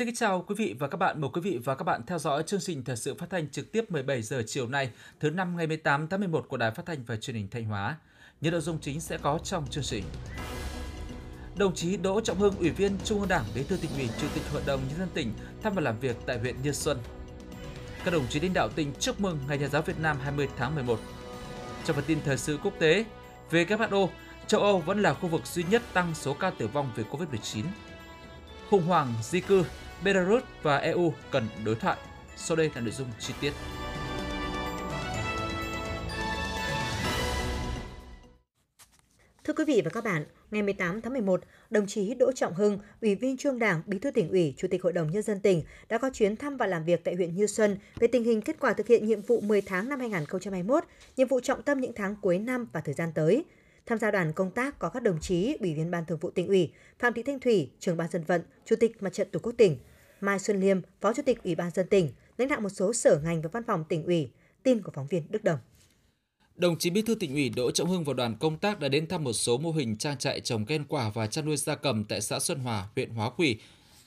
Xin kính chào quý vị và các bạn. Mời quý vị và các bạn theo dõi chương trình thời sự phát thanh trực tiếp 17 giờ chiều nay, thứ năm ngày 18 tháng 11 của Đài Phát thanh và Truyền hình Thanh Hóa. Những nội dung chính sẽ có trong chương trình. Đồng chí Đỗ Trọng Hưng, Ủy viên Trung ương Đảng, Bí thư tỉnh ủy, Chủ tịch Hội đồng nhân dân tỉnh thăm và làm việc tại huyện Như Xuân. Các đồng chí lãnh đạo tỉnh chúc mừng Ngày Nhà giáo Việt Nam 20 tháng 11. Trong phần tin thời sự quốc tế, WHO, châu Âu vẫn là khu vực duy nhất tăng số ca tử vong vì Covid-19 khủng hoảng di cư, Belarus và EU cần đối thoại. Sau đây là nội dung chi tiết. Thưa quý vị và các bạn, ngày 18 tháng 11, đồng chí Đỗ Trọng Hưng, Ủy viên Trung Đảng, Bí thư tỉnh ủy, Chủ tịch Hội đồng Nhân dân tỉnh đã có chuyến thăm và làm việc tại huyện Như Xuân về tình hình kết quả thực hiện nhiệm vụ 10 tháng năm 2021, nhiệm vụ trọng tâm những tháng cuối năm và thời gian tới – Tham gia đoàn công tác có các đồng chí Ủy viên Ban Thường vụ tỉnh ủy, Phạm Thị Thanh Thủy, trưởng ban dân vận, Chủ tịch Mặt trận Tổ quốc tỉnh, Mai Xuân Liêm, Phó Chủ tịch Ủy ban dân tỉnh, lãnh đạo một số sở ngành và văn phòng tỉnh ủy. Tin của phóng viên Đức Đồng. Đồng chí Bí thư tỉnh ủy Đỗ Trọng Hưng và đoàn công tác đã đến thăm một số mô hình trang trại trồng cây quả và chăn nuôi gia cầm tại xã Xuân Hòa, huyện Hóa Quỳ,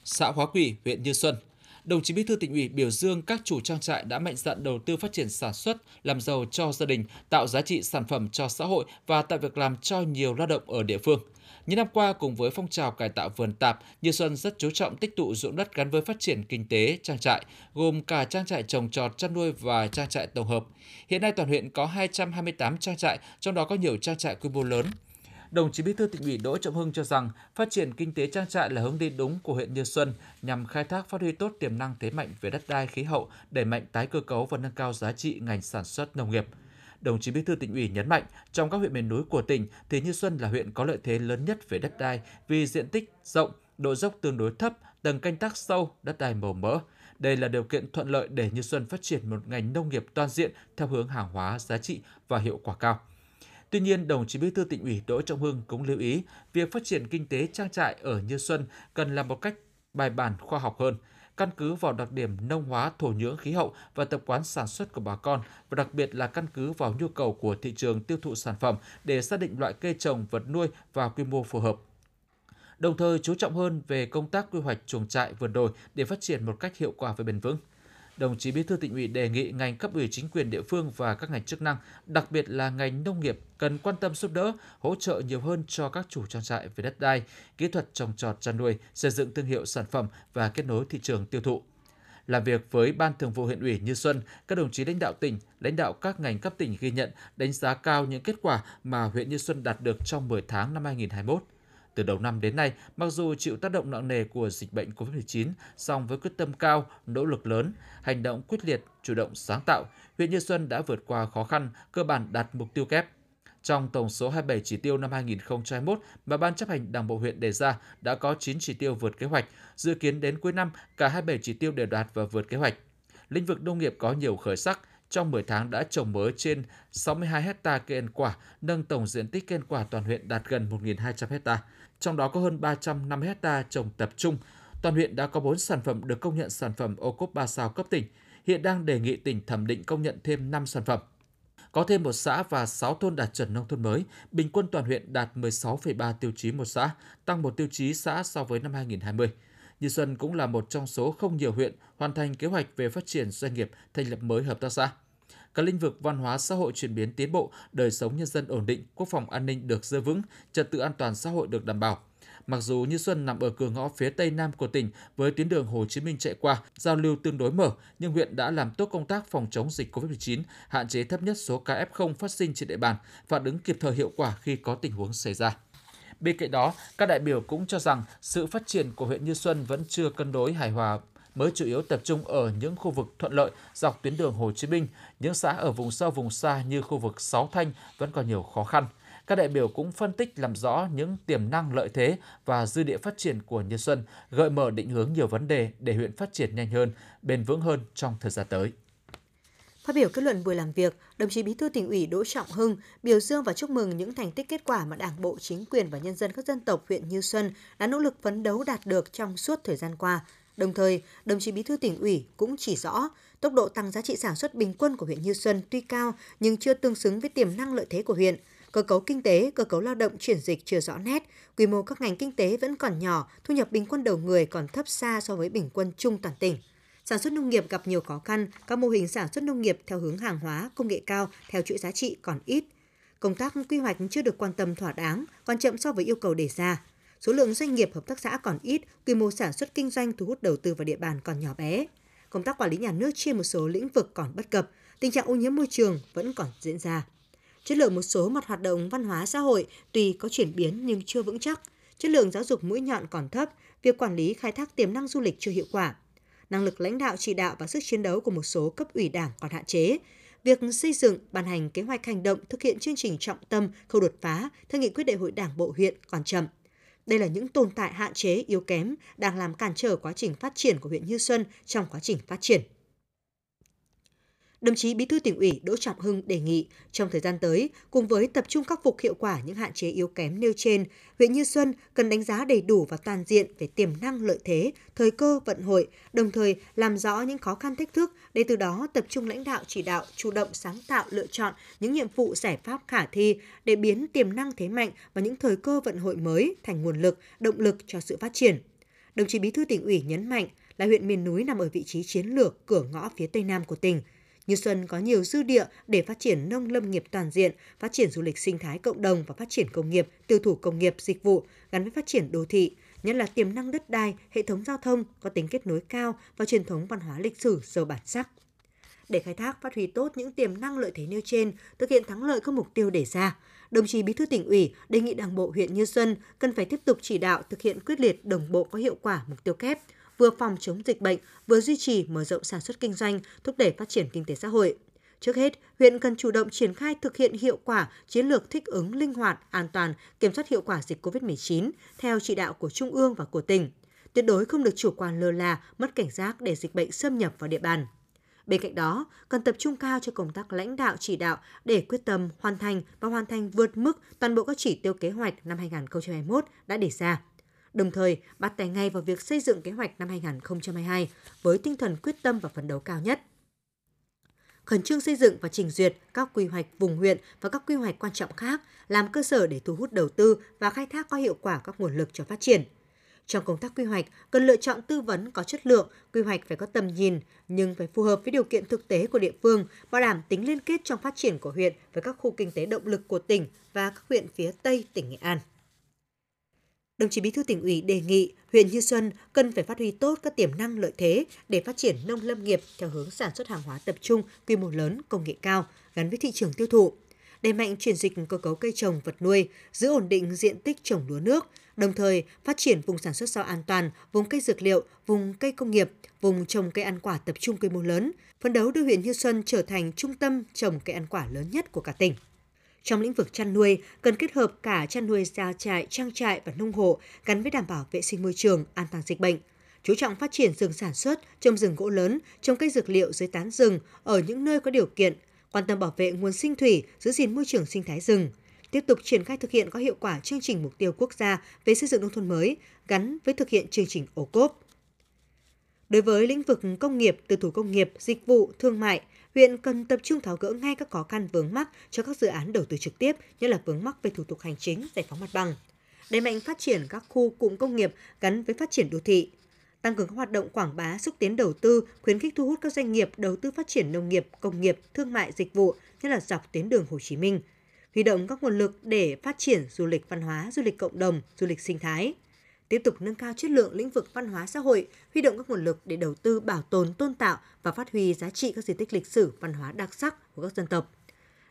xã Hóa Quỳ, huyện Như Xuân đồng chí Bí thư tỉnh ủy biểu dương các chủ trang trại đã mạnh dạn đầu tư phát triển sản xuất, làm giàu cho gia đình, tạo giá trị sản phẩm cho xã hội và tạo việc làm cho nhiều lao động ở địa phương. Những năm qua, cùng với phong trào cải tạo vườn tạp, Như Xuân rất chú trọng tích tụ ruộng đất gắn với phát triển kinh tế trang trại, gồm cả trang trại trồng trọt, chăn nuôi và trang trại tổng hợp. Hiện nay toàn huyện có 228 trang trại, trong đó có nhiều trang trại quy mô lớn. Đồng chí Bí thư tỉnh ủy Đỗ Trọng Hưng cho rằng phát triển kinh tế trang trại là hướng đi đúng của huyện Như Xuân nhằm khai thác phát huy tốt tiềm năng thế mạnh về đất đai khí hậu, đẩy mạnh tái cơ cấu và nâng cao giá trị ngành sản xuất nông nghiệp. Đồng chí Bí thư tỉnh ủy nhấn mạnh, trong các huyện miền núi của tỉnh thì Như Xuân là huyện có lợi thế lớn nhất về đất đai vì diện tích rộng, độ dốc tương đối thấp, tầng canh tác sâu, đất đai màu mỡ. Đây là điều kiện thuận lợi để Như Xuân phát triển một ngành nông nghiệp toàn diện theo hướng hàng hóa, giá trị và hiệu quả cao. Tuy nhiên, đồng chí Bí thư tỉnh ủy Đỗ Trọng Hưng cũng lưu ý việc phát triển kinh tế trang trại ở Như Xuân cần làm một cách bài bản khoa học hơn, căn cứ vào đặc điểm nông hóa thổ nhưỡng khí hậu và tập quán sản xuất của bà con và đặc biệt là căn cứ vào nhu cầu của thị trường tiêu thụ sản phẩm để xác định loại cây trồng vật nuôi và quy mô phù hợp. Đồng thời chú trọng hơn về công tác quy hoạch chuồng trại vườn đồi để phát triển một cách hiệu quả và bền vững đồng chí Bí thư tỉnh ủy đề nghị ngành cấp ủy chính quyền địa phương và các ngành chức năng, đặc biệt là ngành nông nghiệp cần quan tâm giúp đỡ, hỗ trợ nhiều hơn cho các chủ trang trại về đất đai, kỹ thuật trồng trọt chăn nuôi, xây dựng thương hiệu sản phẩm và kết nối thị trường tiêu thụ. Làm việc với Ban Thường vụ huyện ủy Như Xuân, các đồng chí lãnh đạo tỉnh, lãnh đạo các ngành cấp tỉnh ghi nhận, đánh giá cao những kết quả mà huyện Như Xuân đạt được trong 10 tháng năm 2021 từ đầu năm đến nay, mặc dù chịu tác động nặng nề của dịch bệnh COVID-19, song với quyết tâm cao, nỗ lực lớn, hành động quyết liệt, chủ động sáng tạo, huyện Như Xuân đã vượt qua khó khăn, cơ bản đạt mục tiêu kép. Trong tổng số 27 chỉ tiêu năm 2021 mà Ban chấp hành Đảng bộ huyện đề ra đã có 9 chỉ tiêu vượt kế hoạch, dự kiến đến cuối năm cả 27 chỉ tiêu đều đạt và vượt kế hoạch. Lĩnh vực nông nghiệp có nhiều khởi sắc, trong 10 tháng đã trồng mới trên 62 hecta cây ăn quả, nâng tổng diện tích cây ăn quả toàn huyện đạt gần 1.200 hecta trong đó có hơn 350 hecta trồng tập trung. Toàn huyện đã có 4 sản phẩm được công nhận sản phẩm ô cốp 3 sao cấp tỉnh, hiện đang đề nghị tỉnh thẩm định công nhận thêm 5 sản phẩm. Có thêm một xã và 6 thôn đạt chuẩn nông thôn mới, bình quân toàn huyện đạt 16,3 tiêu chí một xã, tăng một tiêu chí xã so với năm 2020. Như Xuân cũng là một trong số không nhiều huyện hoàn thành kế hoạch về phát triển doanh nghiệp thành lập mới hợp tác xã các lĩnh vực văn hóa xã hội chuyển biến tiến bộ, đời sống nhân dân ổn định, quốc phòng an ninh được giữ vững, trật tự an toàn xã hội được đảm bảo. Mặc dù Như Xuân nằm ở cửa ngõ phía tây nam của tỉnh với tuyến đường Hồ Chí Minh chạy qua, giao lưu tương đối mở, nhưng huyện đã làm tốt công tác phòng chống dịch COVID-19, hạn chế thấp nhất số ca F0 phát sinh trên địa bàn, phản ứng kịp thời hiệu quả khi có tình huống xảy ra. Bên cạnh đó, các đại biểu cũng cho rằng sự phát triển của huyện Như Xuân vẫn chưa cân đối hài hòa mới chủ yếu tập trung ở những khu vực thuận lợi dọc tuyến đường Hồ Chí Minh, những xã ở vùng sâu vùng xa như khu vực Sáu Thanh vẫn còn nhiều khó khăn. Các đại biểu cũng phân tích làm rõ những tiềm năng lợi thế và dư địa phát triển của Như Xuân, gợi mở định hướng nhiều vấn đề để huyện phát triển nhanh hơn, bền vững hơn trong thời gian tới. Phát biểu kết luận buổi làm việc, đồng chí Bí thư tỉnh ủy Đỗ Trọng Hưng biểu dương và chúc mừng những thành tích kết quả mà Đảng bộ, chính quyền và nhân dân các dân tộc huyện Như Xuân đã nỗ lực phấn đấu đạt được trong suốt thời gian qua, Đồng thời, đồng chí Bí thư tỉnh ủy cũng chỉ rõ, tốc độ tăng giá trị sản xuất bình quân của huyện Như Xuân tuy cao nhưng chưa tương xứng với tiềm năng lợi thế của huyện. cơ cấu kinh tế, cơ cấu lao động chuyển dịch chưa rõ nét, quy mô các ngành kinh tế vẫn còn nhỏ, thu nhập bình quân đầu người còn thấp xa so với bình quân chung toàn tỉnh. Sản xuất nông nghiệp gặp nhiều khó khăn, các mô hình sản xuất nông nghiệp theo hướng hàng hóa, công nghệ cao theo chuỗi giá trị còn ít. Công tác quy hoạch chưa được quan tâm thỏa đáng, còn chậm so với yêu cầu đề ra. Số lượng doanh nghiệp hợp tác xã còn ít, quy mô sản xuất kinh doanh thu hút đầu tư vào địa bàn còn nhỏ bé. Công tác quản lý nhà nước trên một số lĩnh vực còn bất cập, tình trạng ô nhiễm môi trường vẫn còn diễn ra. Chất lượng một số mặt hoạt động văn hóa xã hội tuy có chuyển biến nhưng chưa vững chắc, chất lượng giáo dục mũi nhọn còn thấp, việc quản lý khai thác tiềm năng du lịch chưa hiệu quả. Năng lực lãnh đạo chỉ đạo và sức chiến đấu của một số cấp ủy đảng còn hạn chế. Việc xây dựng, ban hành kế hoạch hành động thực hiện chương trình trọng tâm, khâu đột phá theo nghị quyết đại hội đảng bộ huyện còn chậm. Đây là những tồn tại hạn chế, yếu kém đang làm cản trở quá trình phát triển của huyện Như Xuân trong quá trình phát triển. Đồng chí Bí thư tỉnh ủy Đỗ Trọng Hưng đề nghị trong thời gian tới, cùng với tập trung khắc phục hiệu quả những hạn chế yếu kém nêu trên, huyện Như Xuân cần đánh giá đầy đủ và toàn diện về tiềm năng lợi thế, thời cơ vận hội, đồng thời làm rõ những khó khăn thách thức để từ đó tập trung lãnh đạo chỉ đạo, chủ động sáng tạo lựa chọn những nhiệm vụ giải pháp khả thi để biến tiềm năng thế mạnh và những thời cơ vận hội mới thành nguồn lực, động lực cho sự phát triển. Đồng chí Bí thư tỉnh ủy nhấn mạnh là huyện miền núi nằm ở vị trí chiến lược cửa ngõ phía tây nam của tỉnh – như Xuân có nhiều dư địa để phát triển nông lâm nghiệp toàn diện, phát triển du lịch sinh thái cộng đồng và phát triển công nghiệp, tiêu thụ công nghiệp, dịch vụ gắn với phát triển đô thị, nhất là tiềm năng đất đai, hệ thống giao thông có tính kết nối cao và truyền thống văn hóa lịch sử giàu bản sắc. Để khai thác phát huy tốt những tiềm năng lợi thế nêu trên, thực hiện thắng lợi các mục tiêu đề ra, đồng chí Bí thư tỉnh ủy đề nghị Đảng bộ huyện Như Xuân cần phải tiếp tục chỉ đạo thực hiện quyết liệt đồng bộ có hiệu quả mục tiêu kép, vừa phòng chống dịch bệnh, vừa duy trì mở rộng sản xuất kinh doanh, thúc đẩy phát triển kinh tế xã hội. Trước hết, huyện cần chủ động triển khai thực hiện hiệu quả chiến lược thích ứng linh hoạt, an toàn, kiểm soát hiệu quả dịch COVID-19 theo chỉ đạo của Trung ương và của tỉnh. Tuyệt đối không được chủ quan lơ là, mất cảnh giác để dịch bệnh xâm nhập vào địa bàn. Bên cạnh đó, cần tập trung cao cho công tác lãnh đạo chỉ đạo để quyết tâm hoàn thành và hoàn thành vượt mức toàn bộ các chỉ tiêu kế hoạch năm 2021 đã đề ra đồng thời bắt tay ngay vào việc xây dựng kế hoạch năm 2022 với tinh thần quyết tâm và phấn đấu cao nhất. Khẩn trương xây dựng và trình duyệt các quy hoạch vùng huyện và các quy hoạch quan trọng khác làm cơ sở để thu hút đầu tư và khai thác có hiệu quả các nguồn lực cho phát triển. Trong công tác quy hoạch, cần lựa chọn tư vấn có chất lượng, quy hoạch phải có tầm nhìn, nhưng phải phù hợp với điều kiện thực tế của địa phương, bảo đảm tính liên kết trong phát triển của huyện với các khu kinh tế động lực của tỉnh và các huyện phía Tây tỉnh Nghệ An. Đồng chí Bí thư tỉnh ủy đề nghị huyện Như Xuân cần phải phát huy tốt các tiềm năng lợi thế để phát triển nông lâm nghiệp theo hướng sản xuất hàng hóa tập trung, quy mô lớn, công nghệ cao gắn với thị trường tiêu thụ. Đẩy mạnh chuyển dịch cơ cấu cây trồng vật nuôi, giữ ổn định diện tích trồng lúa nước, đồng thời phát triển vùng sản xuất rau an toàn, vùng cây dược liệu, vùng cây công nghiệp, vùng trồng cây ăn quả tập trung quy mô lớn, phấn đấu đưa huyện Như Xuân trở thành trung tâm trồng cây ăn quả lớn nhất của cả tỉnh. Trong lĩnh vực chăn nuôi, cần kết hợp cả chăn nuôi gia trại, trang trại và nông hộ gắn với đảm bảo vệ sinh môi trường, an toàn dịch bệnh. Chú trọng phát triển rừng sản xuất, trồng rừng gỗ lớn, trồng cây dược liệu dưới tán rừng ở những nơi có điều kiện, quan tâm bảo vệ nguồn sinh thủy, giữ gìn môi trường sinh thái rừng. Tiếp tục triển khai thực hiện có hiệu quả chương trình mục tiêu quốc gia về xây dựng nông thôn mới gắn với thực hiện chương trình ô cốp. Đối với lĩnh vực công nghiệp, từ thủ công nghiệp, dịch vụ, thương mại, huyện cần tập trung tháo gỡ ngay các khó khăn vướng mắc cho các dự án đầu tư trực tiếp, như là vướng mắc về thủ tục hành chính, giải phóng mặt bằng. Đẩy mạnh phát triển các khu cụm công nghiệp gắn với phát triển đô thị, tăng cường các hoạt động quảng bá, xúc tiến đầu tư, khuyến khích thu hút các doanh nghiệp đầu tư phát triển nông nghiệp, công nghiệp, thương mại, dịch vụ, nhất là dọc tuyến đường Hồ Chí Minh, huy động các nguồn lực để phát triển du lịch văn hóa, du lịch cộng đồng, du lịch sinh thái tiếp tục nâng cao chất lượng lĩnh vực văn hóa xã hội, huy động các nguồn lực để đầu tư bảo tồn, tôn tạo và phát huy giá trị các di tích lịch sử, văn hóa đặc sắc của các dân tộc.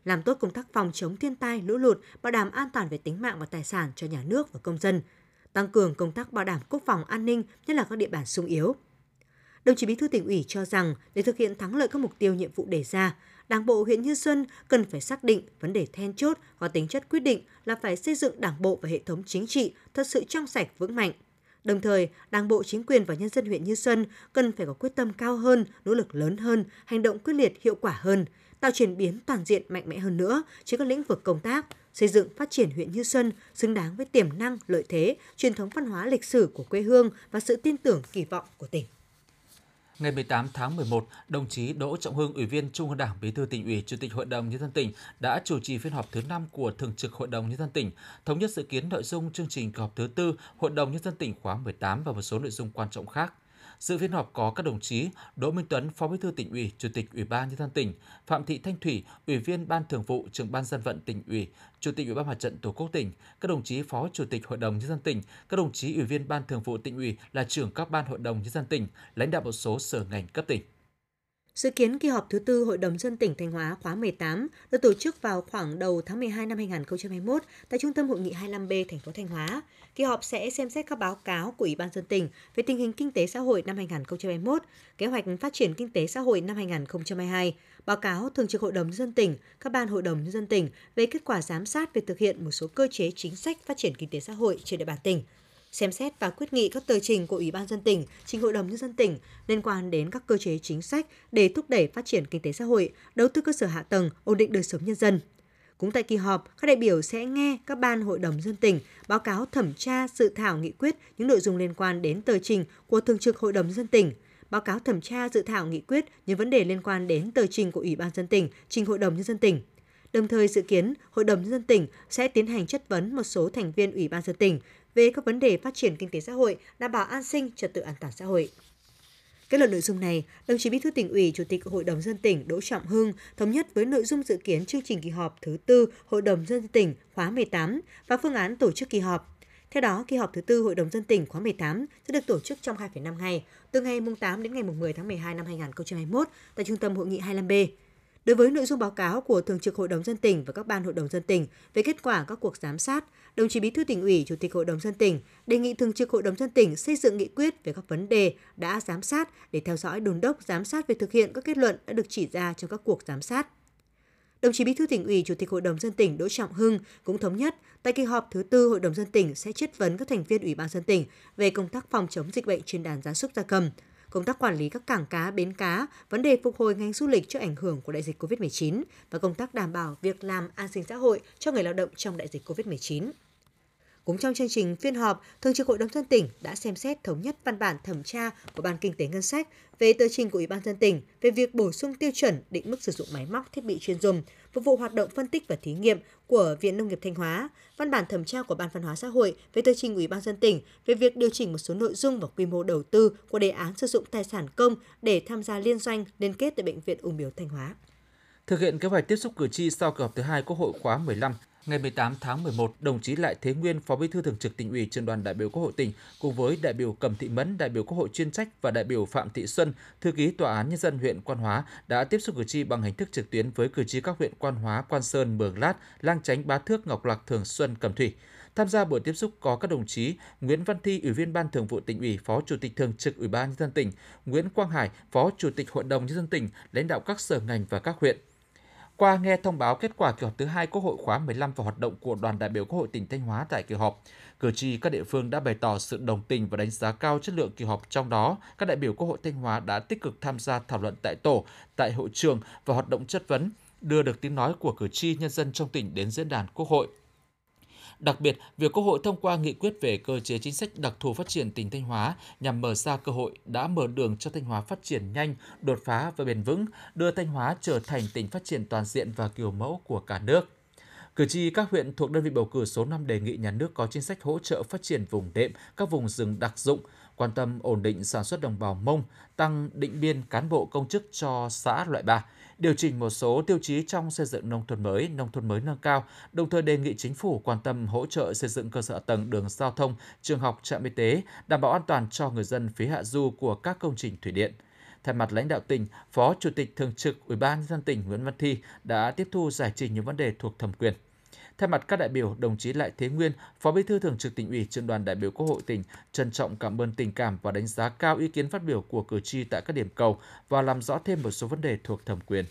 Làm tốt công tác phòng chống thiên tai, lũ lụt, bảo đảm an toàn về tính mạng và tài sản cho nhà nước và công dân, tăng cường công tác bảo đảm quốc phòng an ninh, nhất là các địa bàn sung yếu. Đồng chí Bí thư tỉnh ủy cho rằng để thực hiện thắng lợi các mục tiêu nhiệm vụ đề ra, Đảng bộ huyện Như Xuân cần phải xác định vấn đề then chốt có tính chất quyết định là phải xây dựng Đảng bộ và hệ thống chính trị thật sự trong sạch vững mạnh. Đồng thời, Đảng bộ chính quyền và nhân dân huyện Như Xuân cần phải có quyết tâm cao hơn, nỗ lực lớn hơn, hành động quyết liệt hiệu quả hơn, tạo chuyển biến toàn diện mạnh mẽ hơn nữa trên các lĩnh vực công tác, xây dựng phát triển huyện Như Xuân xứng đáng với tiềm năng, lợi thế, truyền thống văn hóa lịch sử của quê hương và sự tin tưởng kỳ vọng của tỉnh. Ngày 18 tháng 11, đồng chí Đỗ Trọng Hưng, Ủy viên Trung ương Đảng, Bí thư tỉnh ủy, Chủ tịch Hội đồng nhân dân tỉnh đã chủ trì phiên họp thứ 5 của Thường trực Hội đồng nhân dân tỉnh, thống nhất dự kiến nội dung chương trình kỳ họp thứ tư Hội đồng nhân dân tỉnh khóa 18 và một số nội dung quan trọng khác. Dự phiên họp có các đồng chí Đỗ Minh Tuấn, Phó Bí thư tỉnh ủy, Chủ tịch Ủy ban nhân dân tỉnh, Phạm Thị Thanh Thủy, Ủy viên Ban Thường vụ, Trưởng ban dân vận tỉnh ủy, Chủ tịch Ủy ban Mặt trận Tổ quốc tỉnh, các đồng chí Phó Chủ tịch Hội đồng nhân dân tỉnh, các đồng chí Ủy viên Ban Thường vụ tỉnh ủy là trưởng các ban hội đồng nhân dân tỉnh, lãnh đạo một số sở ngành cấp tỉnh. Dự kiến kỳ họp thứ tư Hội đồng dân tỉnh Thanh Hóa khóa 18 được tổ chức vào khoảng đầu tháng 12 năm 2021 tại Trung tâm Hội nghị 25B thành phố Thanh Hóa. Kỳ họp sẽ xem xét các báo cáo của Ủy ban dân tỉnh về tình hình kinh tế xã hội năm 2021, kế hoạch phát triển kinh tế xã hội năm 2022, báo cáo Thường trực Hội đồng dân tỉnh, các ban hội đồng dân tỉnh về kết quả giám sát về thực hiện một số cơ chế chính sách phát triển kinh tế xã hội trên địa bàn tỉnh xem xét và quyết nghị các tờ trình của Ủy ban dân tỉnh, trình Hội đồng nhân dân tỉnh liên quan đến các cơ chế chính sách để thúc đẩy phát triển kinh tế xã hội, đầu tư cơ sở hạ tầng, ổn định đời sống nhân dân. Cũng tại kỳ họp, các đại biểu sẽ nghe các ban hội đồng dân tỉnh báo cáo thẩm tra dự thảo nghị quyết những nội dung liên quan đến tờ trình của Thường trực Hội đồng dân tỉnh, báo cáo thẩm tra dự thảo nghị quyết những vấn đề liên quan đến tờ trình của Ủy ban dân tỉnh, trình Hội đồng nhân dân tỉnh. Đồng thời dự kiến, Hội đồng nhân dân tỉnh sẽ tiến hành chất vấn một số thành viên Ủy ban dân tỉnh về các vấn đề phát triển kinh tế xã hội, đảm bảo an sinh, trật tự an toàn xã hội. Kết luận nội dung này, đồng chí Bí thư tỉnh ủy, Chủ tịch Hội đồng dân tỉnh Đỗ Trọng Hưng thống nhất với nội dung dự kiến chương trình kỳ họp thứ tư Hội đồng dân tỉnh khóa 18 và phương án tổ chức kỳ họp. Theo đó, kỳ họp thứ tư Hội đồng dân tỉnh khóa 18 sẽ được tổ chức trong 2,5 ngày, từ ngày 8 đến ngày 10 tháng 12 năm 2021 tại Trung tâm Hội nghị 25B. Đối với nội dung báo cáo của Thường trực Hội đồng dân tỉnh và các ban hội đồng dân tỉnh về kết quả các cuộc giám sát, đồng chí Bí thư tỉnh ủy, Chủ tịch Hội đồng dân tỉnh đề nghị Thường trực Hội đồng dân tỉnh xây dựng nghị quyết về các vấn đề đã giám sát để theo dõi đồn đốc giám sát về thực hiện các kết luận đã được chỉ ra trong các cuộc giám sát. Đồng chí Bí thư tỉnh ủy, Chủ tịch Hội đồng dân tỉnh Đỗ Trọng Hưng cũng thống nhất tại kỳ họp thứ tư Hội đồng dân tỉnh sẽ chất vấn các thành viên Ủy ban dân tỉnh về công tác phòng chống dịch bệnh trên đàn gia súc gia cầm, công tác quản lý các cảng cá, bến cá, vấn đề phục hồi ngành du lịch trước ảnh hưởng của đại dịch COVID-19 và công tác đảm bảo việc làm an sinh xã hội cho người lao động trong đại dịch COVID-19. Cũng trong chương trình phiên họp, Thường trực Hội đồng dân tỉnh đã xem xét thống nhất văn bản thẩm tra của Ban Kinh tế Ngân sách về tờ trình của Ủy ban dân tỉnh về việc bổ sung tiêu chuẩn định mức sử dụng máy móc thiết bị chuyên dùng phục vụ hoạt động phân tích và thí nghiệm của Viện Nông nghiệp Thanh Hóa, văn bản thẩm tra của Ban Văn hóa xã hội về tờ trình Ủy ban dân tỉnh về việc điều chỉnh một số nội dung và quy mô đầu tư của đề án sử dụng tài sản công để tham gia liên doanh liên kết tại Bệnh viện Ung biếu Thanh Hóa. Thực hiện kế hoạch tiếp xúc cử tri sau kỳ họp thứ hai Quốc hội khóa 15, Ngày 18 tháng 11, đồng chí Lại Thế Nguyên, Phó Bí thư Thường trực Tỉnh ủy, Trường đoàn đại biểu Quốc hội tỉnh cùng với đại biểu Cầm Thị Mẫn, đại biểu Quốc hội chuyên trách và đại biểu Phạm Thị Xuân, thư ký Tòa án nhân dân huyện Quan Hóa đã tiếp xúc cử tri bằng hình thức trực tuyến với cử tri các huyện Quan Hóa, Quan Sơn, Mường Lát, Lang Chánh, Bá Thước, Ngọc Lặc, Thường Xuân, Cẩm Thủy. Tham gia buổi tiếp xúc có các đồng chí Nguyễn Văn Thi, Ủy viên Ban Thường vụ tỉnh ủy, Phó Chủ tịch Thường trực Ủy ban nhân dân tỉnh, Nguyễn Quang Hải, Phó Chủ tịch Hội đồng nhân dân tỉnh, lãnh đạo các sở ngành và các huyện. Qua nghe thông báo kết quả kỳ họp thứ hai Quốc hội khóa 15 và hoạt động của đoàn đại biểu Quốc hội tỉnh Thanh Hóa tại kỳ họp, cử tri các địa phương đã bày tỏ sự đồng tình và đánh giá cao chất lượng kỳ họp. Trong đó, các đại biểu Quốc hội Thanh Hóa đã tích cực tham gia thảo luận tại tổ, tại hội trường và hoạt động chất vấn, đưa được tiếng nói của cử tri nhân dân trong tỉnh đến diễn đàn Quốc hội. Đặc biệt, việc Quốc hội thông qua nghị quyết về cơ chế chính sách đặc thù phát triển tỉnh Thanh Hóa nhằm mở ra cơ hội đã mở đường cho Thanh Hóa phát triển nhanh, đột phá và bền vững, đưa Thanh Hóa trở thành tỉnh phát triển toàn diện và kiểu mẫu của cả nước. Cử tri các huyện thuộc đơn vị bầu cử số 5 đề nghị nhà nước có chính sách hỗ trợ phát triển vùng đệm, các vùng rừng đặc dụng, quan tâm ổn định sản xuất đồng bào Mông, tăng định biên cán bộ công chức cho xã loại 3, điều chỉnh một số tiêu chí trong xây dựng nông thôn mới, nông thôn mới nâng cao, đồng thời đề nghị chính phủ quan tâm hỗ trợ xây dựng cơ sở tầng đường giao thông, trường học, trạm y tế, đảm bảo an toàn cho người dân phía hạ du của các công trình thủy điện. Thay mặt lãnh đạo tỉnh, Phó Chủ tịch Thường trực Ủy ban nhân dân tỉnh Nguyễn Văn Thi đã tiếp thu giải trình những vấn đề thuộc thẩm quyền. Thay mặt các đại biểu, đồng chí Lại Thế Nguyên, Phó Bí thư Thường trực tỉnh ủy, Trường đoàn đại biểu Quốc hội tỉnh trân trọng cảm ơn tình cảm và đánh giá cao ý kiến phát biểu của cử tri tại các điểm cầu và làm rõ thêm một số vấn đề thuộc thẩm quyền.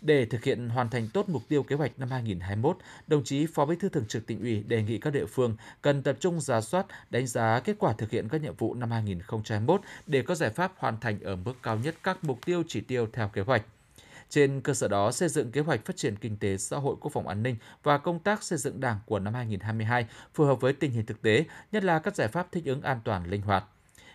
Để thực hiện hoàn thành tốt mục tiêu kế hoạch năm 2021, đồng chí Phó Bí thư Thường trực tỉnh ủy đề nghị các địa phương cần tập trung giả soát, đánh giá kết quả thực hiện các nhiệm vụ năm 2021 để có giải pháp hoàn thành ở mức cao nhất các mục tiêu chỉ tiêu theo kế hoạch. Trên cơ sở đó, xây dựng kế hoạch phát triển kinh tế xã hội quốc phòng an ninh và công tác xây dựng đảng của năm 2022 phù hợp với tình hình thực tế, nhất là các giải pháp thích ứng an toàn linh hoạt.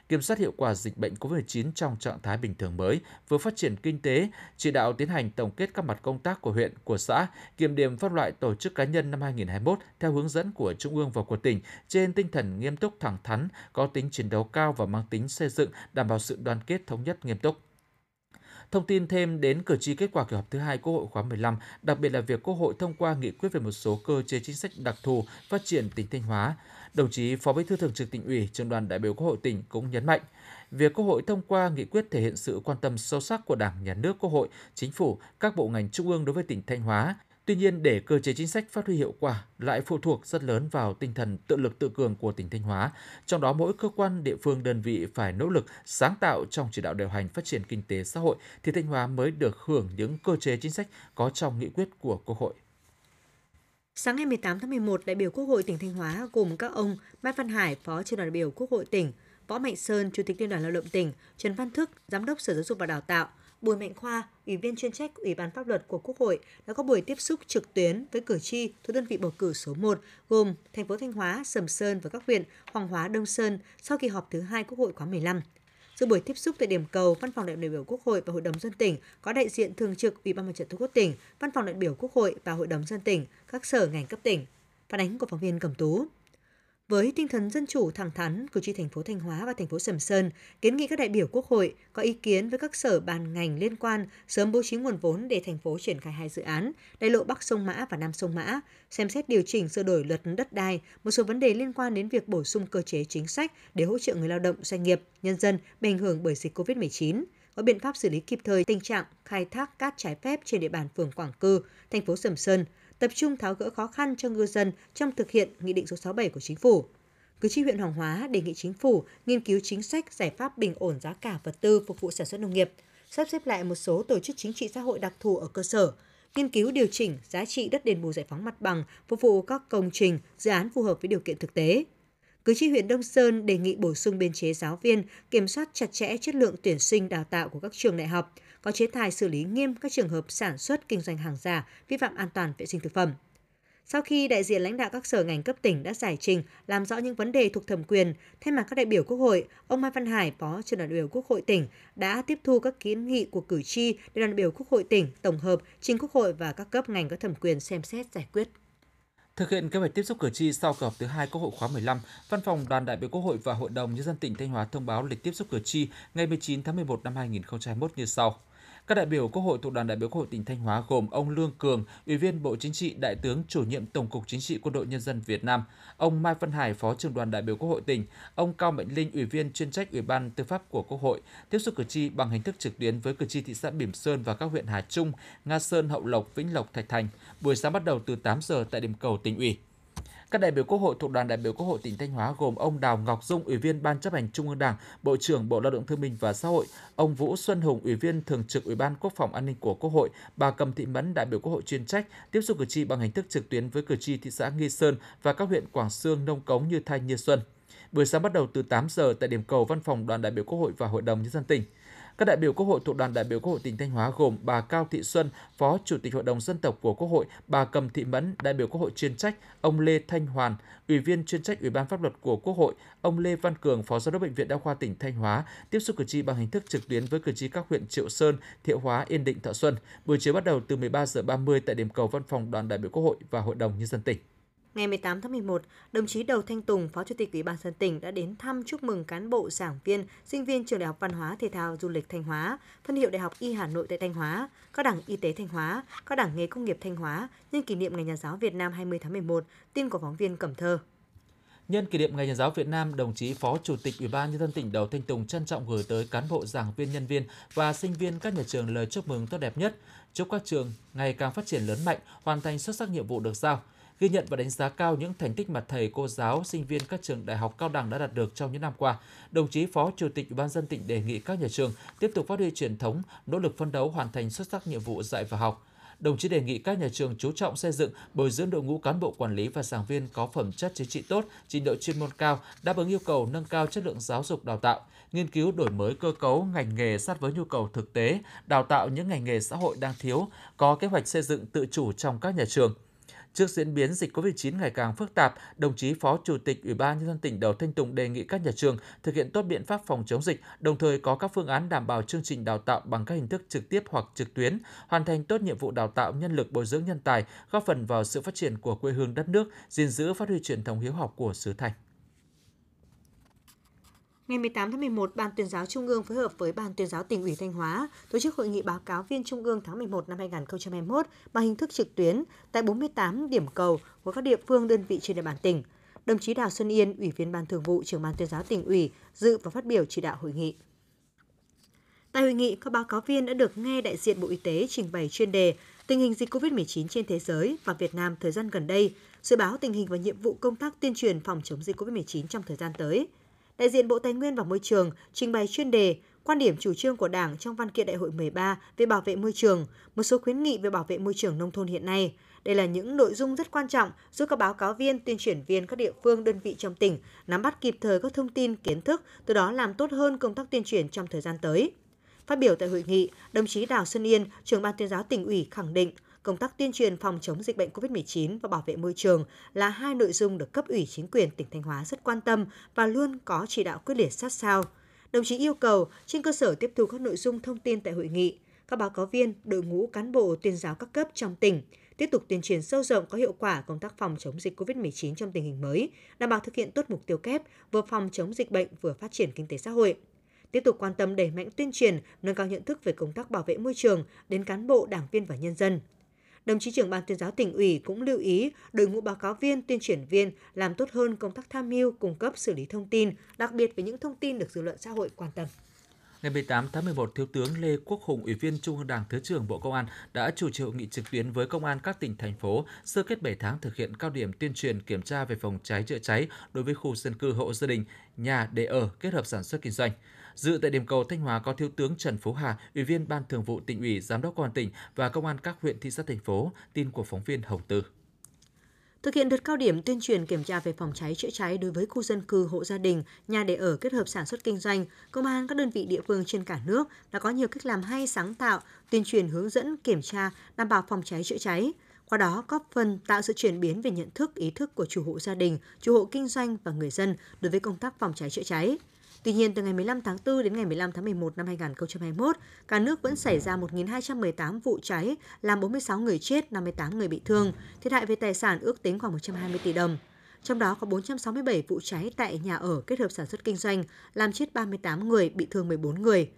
kiểm soát hiệu quả dịch bệnh COVID-19 trong trạng thái bình thường mới, vừa phát triển kinh tế, chỉ đạo tiến hành tổng kết các mặt công tác của huyện, của xã, kiểm điểm phân loại tổ chức cá nhân năm 2021 theo hướng dẫn của Trung ương và của tỉnh trên tinh thần nghiêm túc thẳng thắn, có tính chiến đấu cao và mang tính xây dựng, đảm bảo sự đoàn kết thống nhất nghiêm túc. Thông tin thêm đến cử tri kết quả kỳ họp thứ hai Quốc hội khóa 15, đặc biệt là việc Quốc hội thông qua nghị quyết về một số cơ chế chính sách đặc thù phát triển tỉnh Thanh Hóa. Đồng chí Phó Bí thư Thường trực tỉnh ủy, Trường đoàn đại biểu Quốc hội tỉnh cũng nhấn mạnh, việc Quốc hội thông qua nghị quyết thể hiện sự quan tâm sâu sắc của Đảng, Nhà nước, Quốc hội, Chính phủ, các bộ ngành trung ương đối với tỉnh Thanh Hóa, Tuy nhiên, để cơ chế chính sách phát huy hiệu quả lại phụ thuộc rất lớn vào tinh thần tự lực tự cường của tỉnh Thanh Hóa. Trong đó, mỗi cơ quan, địa phương, đơn vị phải nỗ lực sáng tạo trong chỉ đạo điều hành phát triển kinh tế xã hội thì Thanh Hóa mới được hưởng những cơ chế chính sách có trong nghị quyết của Quốc hội. Sáng ngày 18 tháng 11, đại biểu Quốc hội tỉnh Thanh Hóa gồm các ông Mai Văn Hải, Phó trưởng đoàn đại biểu Quốc hội tỉnh, Võ Mạnh Sơn, Chủ tịch Liên đoàn Lao động tỉnh, Trần Văn Thức, Giám đốc Sở Giáo dục và Đào tạo, Bùi Mạnh Khoa, Ủy viên chuyên trách Ủy ban pháp luật của Quốc hội đã có buổi tiếp xúc trực tuyến với cử tri thuộc đơn vị bầu cử số 1 gồm thành phố Thanh Hóa, Sầm Sơn và các huyện Hoàng Hóa, Đông Sơn sau kỳ họp thứ hai Quốc hội khóa 15. Dự buổi tiếp xúc tại điểm cầu, Văn phòng đại biểu Quốc hội và Hội đồng dân tỉnh có đại diện thường trực Ủy ban Mặt trận Tổ quốc tỉnh, Văn phòng đại biểu Quốc hội và Hội đồng dân tỉnh, các sở ngành cấp tỉnh. Phản ánh của phóng viên Cẩm Tú. Với tinh thần dân chủ thẳng thắn, cử tri thành phố Thanh Hóa và thành phố Sầm Sơn kiến nghị các đại biểu Quốc hội có ý kiến với các sở ban ngành liên quan sớm bố trí nguồn vốn để thành phố triển khai hai dự án, đại lộ Bắc sông Mã và Nam sông Mã, xem xét điều chỉnh sửa đổi luật đất đai, một số vấn đề liên quan đến việc bổ sung cơ chế chính sách để hỗ trợ người lao động, doanh nghiệp, nhân dân bị ảnh hưởng bởi dịch COVID-19 có biện pháp xử lý kịp thời tình trạng khai thác cát trái phép trên địa bàn phường Quảng Cư, thành phố Sầm Sơn, tập trung tháo gỡ khó khăn cho ngư dân trong thực hiện Nghị định số 67 của Chính phủ. Cử tri huyện Hoàng Hóa đề nghị chính phủ nghiên cứu chính sách giải pháp bình ổn giá cả vật tư phục vụ sản xuất nông nghiệp, sắp xếp lại một số tổ chức chính trị xã hội đặc thù ở cơ sở, nghiên cứu điều chỉnh giá trị đất đền bù giải phóng mặt bằng phục vụ các công trình, dự án phù hợp với điều kiện thực tế. Cử tri huyện Đông Sơn đề nghị bổ sung biên chế giáo viên, kiểm soát chặt chẽ chất lượng tuyển sinh đào tạo của các trường đại học, có chế tài xử lý nghiêm các trường hợp sản xuất kinh doanh hàng giả, vi phạm an toàn vệ sinh thực phẩm. Sau khi đại diện lãnh đạo các sở ngành cấp tỉnh đã giải trình, làm rõ những vấn đề thuộc thẩm quyền, thay mặt các đại biểu Quốc hội, ông Mai Văn Hải, Phó trưởng đoàn đại biểu Quốc hội tỉnh, đã tiếp thu các kiến nghị của cử tri để đoàn đại biểu Quốc hội tỉnh tổng hợp trình Quốc hội và các cấp ngành có thẩm quyền xem xét giải quyết. Thực hiện kế hoạch tiếp xúc cử tri sau kỳ họp thứ hai Quốc hội khóa 15, Văn phòng Đoàn đại biểu Quốc hội và Hội đồng nhân dân tỉnh Thanh Hóa thông báo lịch tiếp xúc cử tri ngày 19 tháng 11 năm 2021 như sau. Các đại biểu Quốc hội thuộc đoàn đại biểu Quốc hội tỉnh Thanh Hóa gồm ông Lương Cường, Ủy viên Bộ Chính trị, Đại tướng chủ nhiệm Tổng cục Chính trị Quân đội Nhân dân Việt Nam, ông Mai Văn Hải, Phó trưởng đoàn đại biểu Quốc hội tỉnh, ông Cao Mệnh Linh, Ủy viên chuyên trách Ủy ban Tư pháp của Quốc hội, tiếp xúc cử tri bằng hình thức trực tuyến với cử tri thị xã Bỉm Sơn và các huyện Hà Trung, Nga Sơn, Hậu Lộc, Vĩnh Lộc, Thạch Thành. Buổi sáng bắt đầu từ 8 giờ tại điểm cầu tỉnh ủy. Các đại biểu Quốc hội thuộc đoàn đại biểu Quốc hội tỉnh Thanh Hóa gồm ông Đào Ngọc Dung, Ủy viên Ban chấp hành Trung ương Đảng, Bộ trưởng Bộ Lao động Thương binh và Xã hội, ông Vũ Xuân Hùng, Ủy viên Thường trực Ủy ban Quốc phòng An ninh của Quốc hội, bà Cầm Thị Mẫn, đại biểu Quốc hội chuyên trách, tiếp xúc cử tri bằng hình thức trực tuyến với cử tri thị xã Nghi Sơn và các huyện Quảng Sương, Nông Cống, Như Thanh, Như Xuân. Buổi sáng bắt đầu từ 8 giờ tại điểm cầu Văn phòng Đoàn đại biểu Quốc hội và Hội đồng nhân dân tỉnh. Các đại biểu Quốc hội thuộc đoàn đại biểu Quốc hội tỉnh Thanh Hóa gồm bà Cao Thị Xuân, Phó Chủ tịch Hội đồng dân tộc của Quốc hội, bà Cầm Thị Mẫn, đại biểu Quốc hội chuyên trách, ông Lê Thanh Hoàn, Ủy viên chuyên trách Ủy ban pháp luật của Quốc hội, ông Lê Văn Cường, Phó Giám đốc bệnh viện Đa khoa tỉnh Thanh Hóa tiếp xúc cử tri bằng hình thức trực tuyến với cử tri các huyện Triệu Sơn, Thiệu Hóa, Yên Định, Thọ Xuân. Buổi chiều bắt đầu từ 13 giờ 30 tại điểm cầu Văn phòng Đoàn đại biểu Quốc hội và Hội đồng nhân dân tỉnh. Ngày 18 tháng 11, đồng chí Đầu Thanh Tùng, Phó Chủ tịch Ủy ban dân tỉnh đã đến thăm chúc mừng cán bộ, giảng viên, sinh viên Trường Đại học Văn hóa Thể thao Du lịch Thanh Hóa, phân hiệu Đại học Y Hà Nội tại Thanh Hóa, các đảng Y tế Thanh Hóa, các đảng nghề công nghiệp Thanh Hóa nhân kỷ niệm Ngày Nhà giáo Việt Nam 20 tháng 11, tin của phóng viên Cẩm Thơ. Nhân kỷ niệm Ngày Nhà giáo Việt Nam, đồng chí Phó Chủ tịch Ủy ban nhân dân tỉnh Đầu Thanh Tùng trân trọng gửi tới cán bộ, giảng viên, nhân viên và sinh viên các nhà trường lời chúc mừng tốt đẹp nhất, chúc các trường ngày càng phát triển lớn mạnh, hoàn thành xuất sắc nhiệm vụ được giao ghi nhận và đánh giá cao những thành tích mà thầy, cô giáo, sinh viên các trường đại học cao đẳng đã đạt được trong những năm qua. Đồng chí Phó Chủ tịch Ủy ban dân tỉnh đề nghị các nhà trường tiếp tục phát huy truyền thống, nỗ lực phấn đấu hoàn thành xuất sắc nhiệm vụ dạy và học. Đồng chí đề nghị các nhà trường chú trọng xây dựng, bồi dưỡng đội ngũ cán bộ quản lý và giảng viên có phẩm chất chính trị tốt, trình độ chuyên môn cao, đáp ứng yêu cầu nâng cao chất lượng giáo dục đào tạo, nghiên cứu đổi mới cơ cấu ngành nghề sát với nhu cầu thực tế, đào tạo những ngành nghề xã hội đang thiếu, có kế hoạch xây dựng tự chủ trong các nhà trường Trước diễn biến dịch COVID-19 ngày càng phức tạp, đồng chí Phó Chủ tịch Ủy ban nhân dân tỉnh Đầu Thanh Tùng đề nghị các nhà trường thực hiện tốt biện pháp phòng chống dịch, đồng thời có các phương án đảm bảo chương trình đào tạo bằng các hình thức trực tiếp hoặc trực tuyến, hoàn thành tốt nhiệm vụ đào tạo nhân lực bồi dưỡng nhân tài, góp phần vào sự phát triển của quê hương đất nước, gìn giữ phát huy truyền thống hiếu học của xứ Thành. Ngày 18 tháng 11, Ban tuyên giáo Trung ương phối hợp với Ban tuyên giáo tỉnh ủy Thanh Hóa tổ chức hội nghị báo cáo viên Trung ương tháng 11 năm 2021 bằng hình thức trực tuyến tại 48 điểm cầu của các địa phương đơn vị trên địa bàn tỉnh. Đồng chí Đào Xuân Yên, Ủy viên Ban Thường vụ, Trưởng ban tuyên giáo tỉnh ủy dự và phát biểu chỉ đạo hội nghị. Tại hội nghị, các báo cáo viên đã được nghe đại diện Bộ Y tế trình bày chuyên đề tình hình dịch COVID-19 trên thế giới và Việt Nam thời gian gần đây, dự báo tình hình và nhiệm vụ công tác tuyên truyền phòng chống dịch COVID-19 trong thời gian tới – đại diện Bộ Tài nguyên và Môi trường trình bày chuyên đề quan điểm chủ trương của Đảng trong văn kiện đại hội 13 về bảo vệ môi trường, một số khuyến nghị về bảo vệ môi trường nông thôn hiện nay. Đây là những nội dung rất quan trọng giúp các báo cáo viên, tuyên truyền viên các địa phương, đơn vị trong tỉnh nắm bắt kịp thời các thông tin, kiến thức, từ đó làm tốt hơn công tác tuyên truyền trong thời gian tới. Phát biểu tại hội nghị, đồng chí Đào Xuân Yên, trưởng ban tuyên giáo tỉnh ủy khẳng định công tác tuyên truyền phòng chống dịch bệnh COVID-19 và bảo vệ môi trường là hai nội dung được cấp ủy chính quyền tỉnh Thanh Hóa rất quan tâm và luôn có chỉ đạo quyết liệt sát sao. Đồng chí yêu cầu trên cơ sở tiếp thu các nội dung thông tin tại hội nghị, các báo cáo viên, đội ngũ cán bộ tuyên giáo các cấp trong tỉnh tiếp tục tuyên truyền sâu rộng có hiệu quả công tác phòng chống dịch COVID-19 trong tình hình mới, đảm bảo thực hiện tốt mục tiêu kép vừa phòng chống dịch bệnh vừa phát triển kinh tế xã hội tiếp tục quan tâm đẩy mạnh tuyên truyền, nâng cao nhận thức về công tác bảo vệ môi trường đến cán bộ, đảng viên và nhân dân, Đồng chí trưởng ban tuyên giáo tỉnh ủy cũng lưu ý đội ngũ báo cáo viên, tuyên truyền viên làm tốt hơn công tác tham mưu, cung cấp xử lý thông tin, đặc biệt với những thông tin được dư luận xã hội quan tâm. Ngày 18 tháng 11, Thiếu tướng Lê Quốc Hùng, Ủy viên Trung ương Đảng, Thứ trưởng Bộ Công an đã chủ trì hội nghị trực tuyến với công an các tỉnh, thành phố sơ kết 7 tháng thực hiện cao điểm tuyên truyền kiểm tra về phòng cháy chữa cháy đối với khu dân cư hộ gia đình, nhà để ở kết hợp sản xuất kinh doanh. Dự tại điểm cầu Thanh Hóa có Thiếu tướng Trần Phú Hà, Ủy viên Ban Thường vụ tỉnh ủy, Giám đốc Công an tỉnh và Công an các huyện thị xã thành phố. Tin của phóng viên Hồng Tư. Thực hiện đợt cao điểm tuyên truyền kiểm tra về phòng cháy chữa cháy đối với khu dân cư, hộ gia đình, nhà để ở kết hợp sản xuất kinh doanh, công an các đơn vị địa phương trên cả nước đã có nhiều cách làm hay sáng tạo, tuyên truyền hướng dẫn kiểm tra, đảm bảo phòng cháy chữa cháy. Qua đó góp phần tạo sự chuyển biến về nhận thức, ý thức của chủ hộ gia đình, chủ hộ kinh doanh và người dân đối với công tác phòng cháy chữa cháy. Tuy nhiên, từ ngày 15 tháng 4 đến ngày 15 tháng 11 năm 2021, cả nước vẫn xảy ra 1.218 vụ cháy, làm 46 người chết, 58 người bị thương, thiệt hại về tài sản ước tính khoảng 120 tỷ đồng. Trong đó có 467 vụ cháy tại nhà ở kết hợp sản xuất kinh doanh, làm chết 38 người, bị thương 14 người.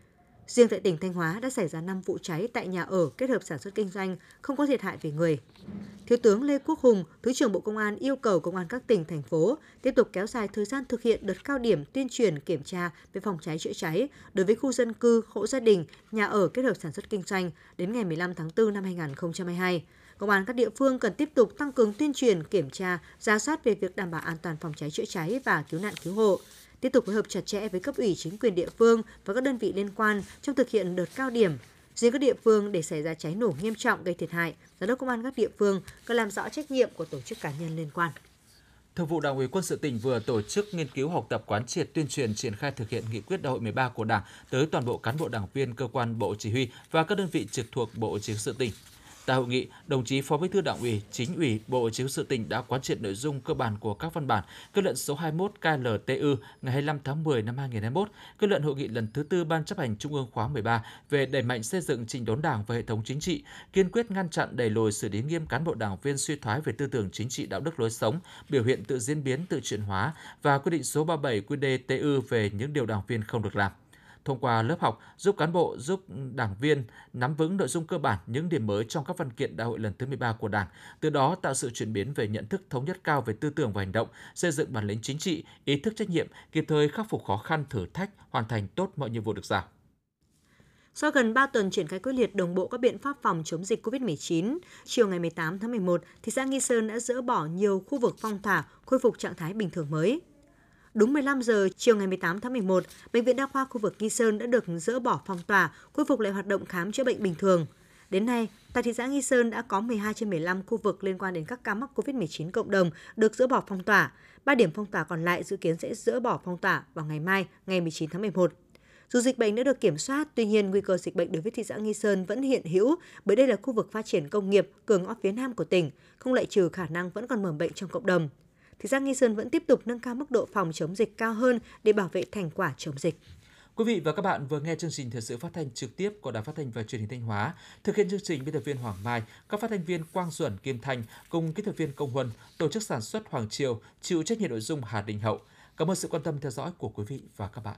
Riêng tại tỉnh Thanh Hóa đã xảy ra 5 vụ cháy tại nhà ở kết hợp sản xuất kinh doanh, không có thiệt hại về người. Thiếu tướng Lê Quốc Hùng, Thứ trưởng Bộ Công an yêu cầu Công an các tỉnh, thành phố tiếp tục kéo dài thời gian thực hiện đợt cao điểm tuyên truyền kiểm tra về phòng cháy chữa cháy đối với khu dân cư, hộ gia đình, nhà ở kết hợp sản xuất kinh doanh đến ngày 15 tháng 4 năm 2022. Công an các địa phương cần tiếp tục tăng cường tuyên truyền, kiểm tra, ra soát về việc đảm bảo an toàn phòng cháy chữa cháy và cứu nạn cứu hộ, tiếp tục phối hợp chặt chẽ với cấp ủy chính quyền địa phương và các đơn vị liên quan trong thực hiện đợt cao điểm. Riêng các địa phương để xảy ra cháy nổ nghiêm trọng gây thiệt hại, giám đốc công an các địa phương cần làm rõ trách nhiệm của tổ chức cá nhân liên quan. Thường vụ Đảng ủy Quân sự tỉnh vừa tổ chức nghiên cứu học tập quán triệt tuyên truyền triển khai thực hiện nghị quyết đại hội 13 của Đảng tới toàn bộ cán bộ đảng viên cơ quan Bộ Chỉ huy và các đơn vị trực thuộc Bộ Chỉ huy sự tỉnh. Tại hội nghị, đồng chí Phó Bí thư Đảng ủy, Chính ủy Bộ Chỉ huy sự tỉnh đã quán triệt nội dung cơ bản của các văn bản kết luận số 21 KLTU ngày 25 tháng 10 năm 2021, kết luận hội nghị lần thứ tư Ban chấp hành Trung ương khóa 13 về đẩy mạnh xây dựng trình đốn Đảng và hệ thống chính trị, kiên quyết ngăn chặn đẩy lùi xử lý nghiêm cán bộ đảng viên suy thoái về tư tưởng chính trị đạo đức lối sống, biểu hiện tự diễn biến tự chuyển hóa và quyết định số 37 QĐ-TU về những điều đảng viên không được làm thông qua lớp học giúp cán bộ, giúp đảng viên nắm vững nội dung cơ bản những điểm mới trong các văn kiện đại hội lần thứ 13 của Đảng, từ đó tạo sự chuyển biến về nhận thức thống nhất cao về tư tưởng và hành động, xây dựng bản lĩnh chính trị, ý thức trách nhiệm, kịp thời khắc phục khó khăn, thử thách, hoàn thành tốt mọi nhiệm vụ được giao. Sau gần 3 tuần triển khai quyết liệt đồng bộ các biện pháp phòng chống dịch COVID-19, chiều ngày 18 tháng 11, thị xã Nghi Sơn đã dỡ bỏ nhiều khu vực phong tỏa, khôi phục trạng thái bình thường mới. Đúng 15 giờ chiều ngày 18 tháng 11, Bệnh viện Đa khoa khu vực Nghi Sơn đã được dỡ bỏ phong tỏa, khôi phục lại hoạt động khám chữa bệnh bình thường. Đến nay, tại thị xã Nghi Sơn đã có 12 trên 15 khu vực liên quan đến các ca mắc COVID-19 cộng đồng được dỡ bỏ phong tỏa. Ba điểm phong tỏa còn lại dự kiến sẽ dỡ bỏ phong tỏa vào ngày mai, ngày 19 tháng 11. Dù dịch bệnh đã được kiểm soát, tuy nhiên nguy cơ dịch bệnh đối với thị xã Nghi Sơn vẫn hiện hữu bởi đây là khu vực phát triển công nghiệp cường ngõ phía nam của tỉnh, không loại trừ khả năng vẫn còn mầm bệnh trong cộng đồng. Thị xã Nghi Sơn vẫn tiếp tục nâng cao mức độ phòng chống dịch cao hơn để bảo vệ thành quả chống dịch. Quý vị và các bạn vừa nghe chương trình thời sự phát thanh trực tiếp của Đài Phát thanh và Truyền hình Thanh Hóa. Thực hiện chương trình biên tập viên Hoàng Mai, các phát thanh viên Quang Duẩn, Kim Thành cùng kỹ thuật viên Công Huân, tổ chức sản xuất Hoàng Triều, chịu trách nhiệm nội dung Hà Đình Hậu. Cảm ơn sự quan tâm theo dõi của quý vị và các bạn.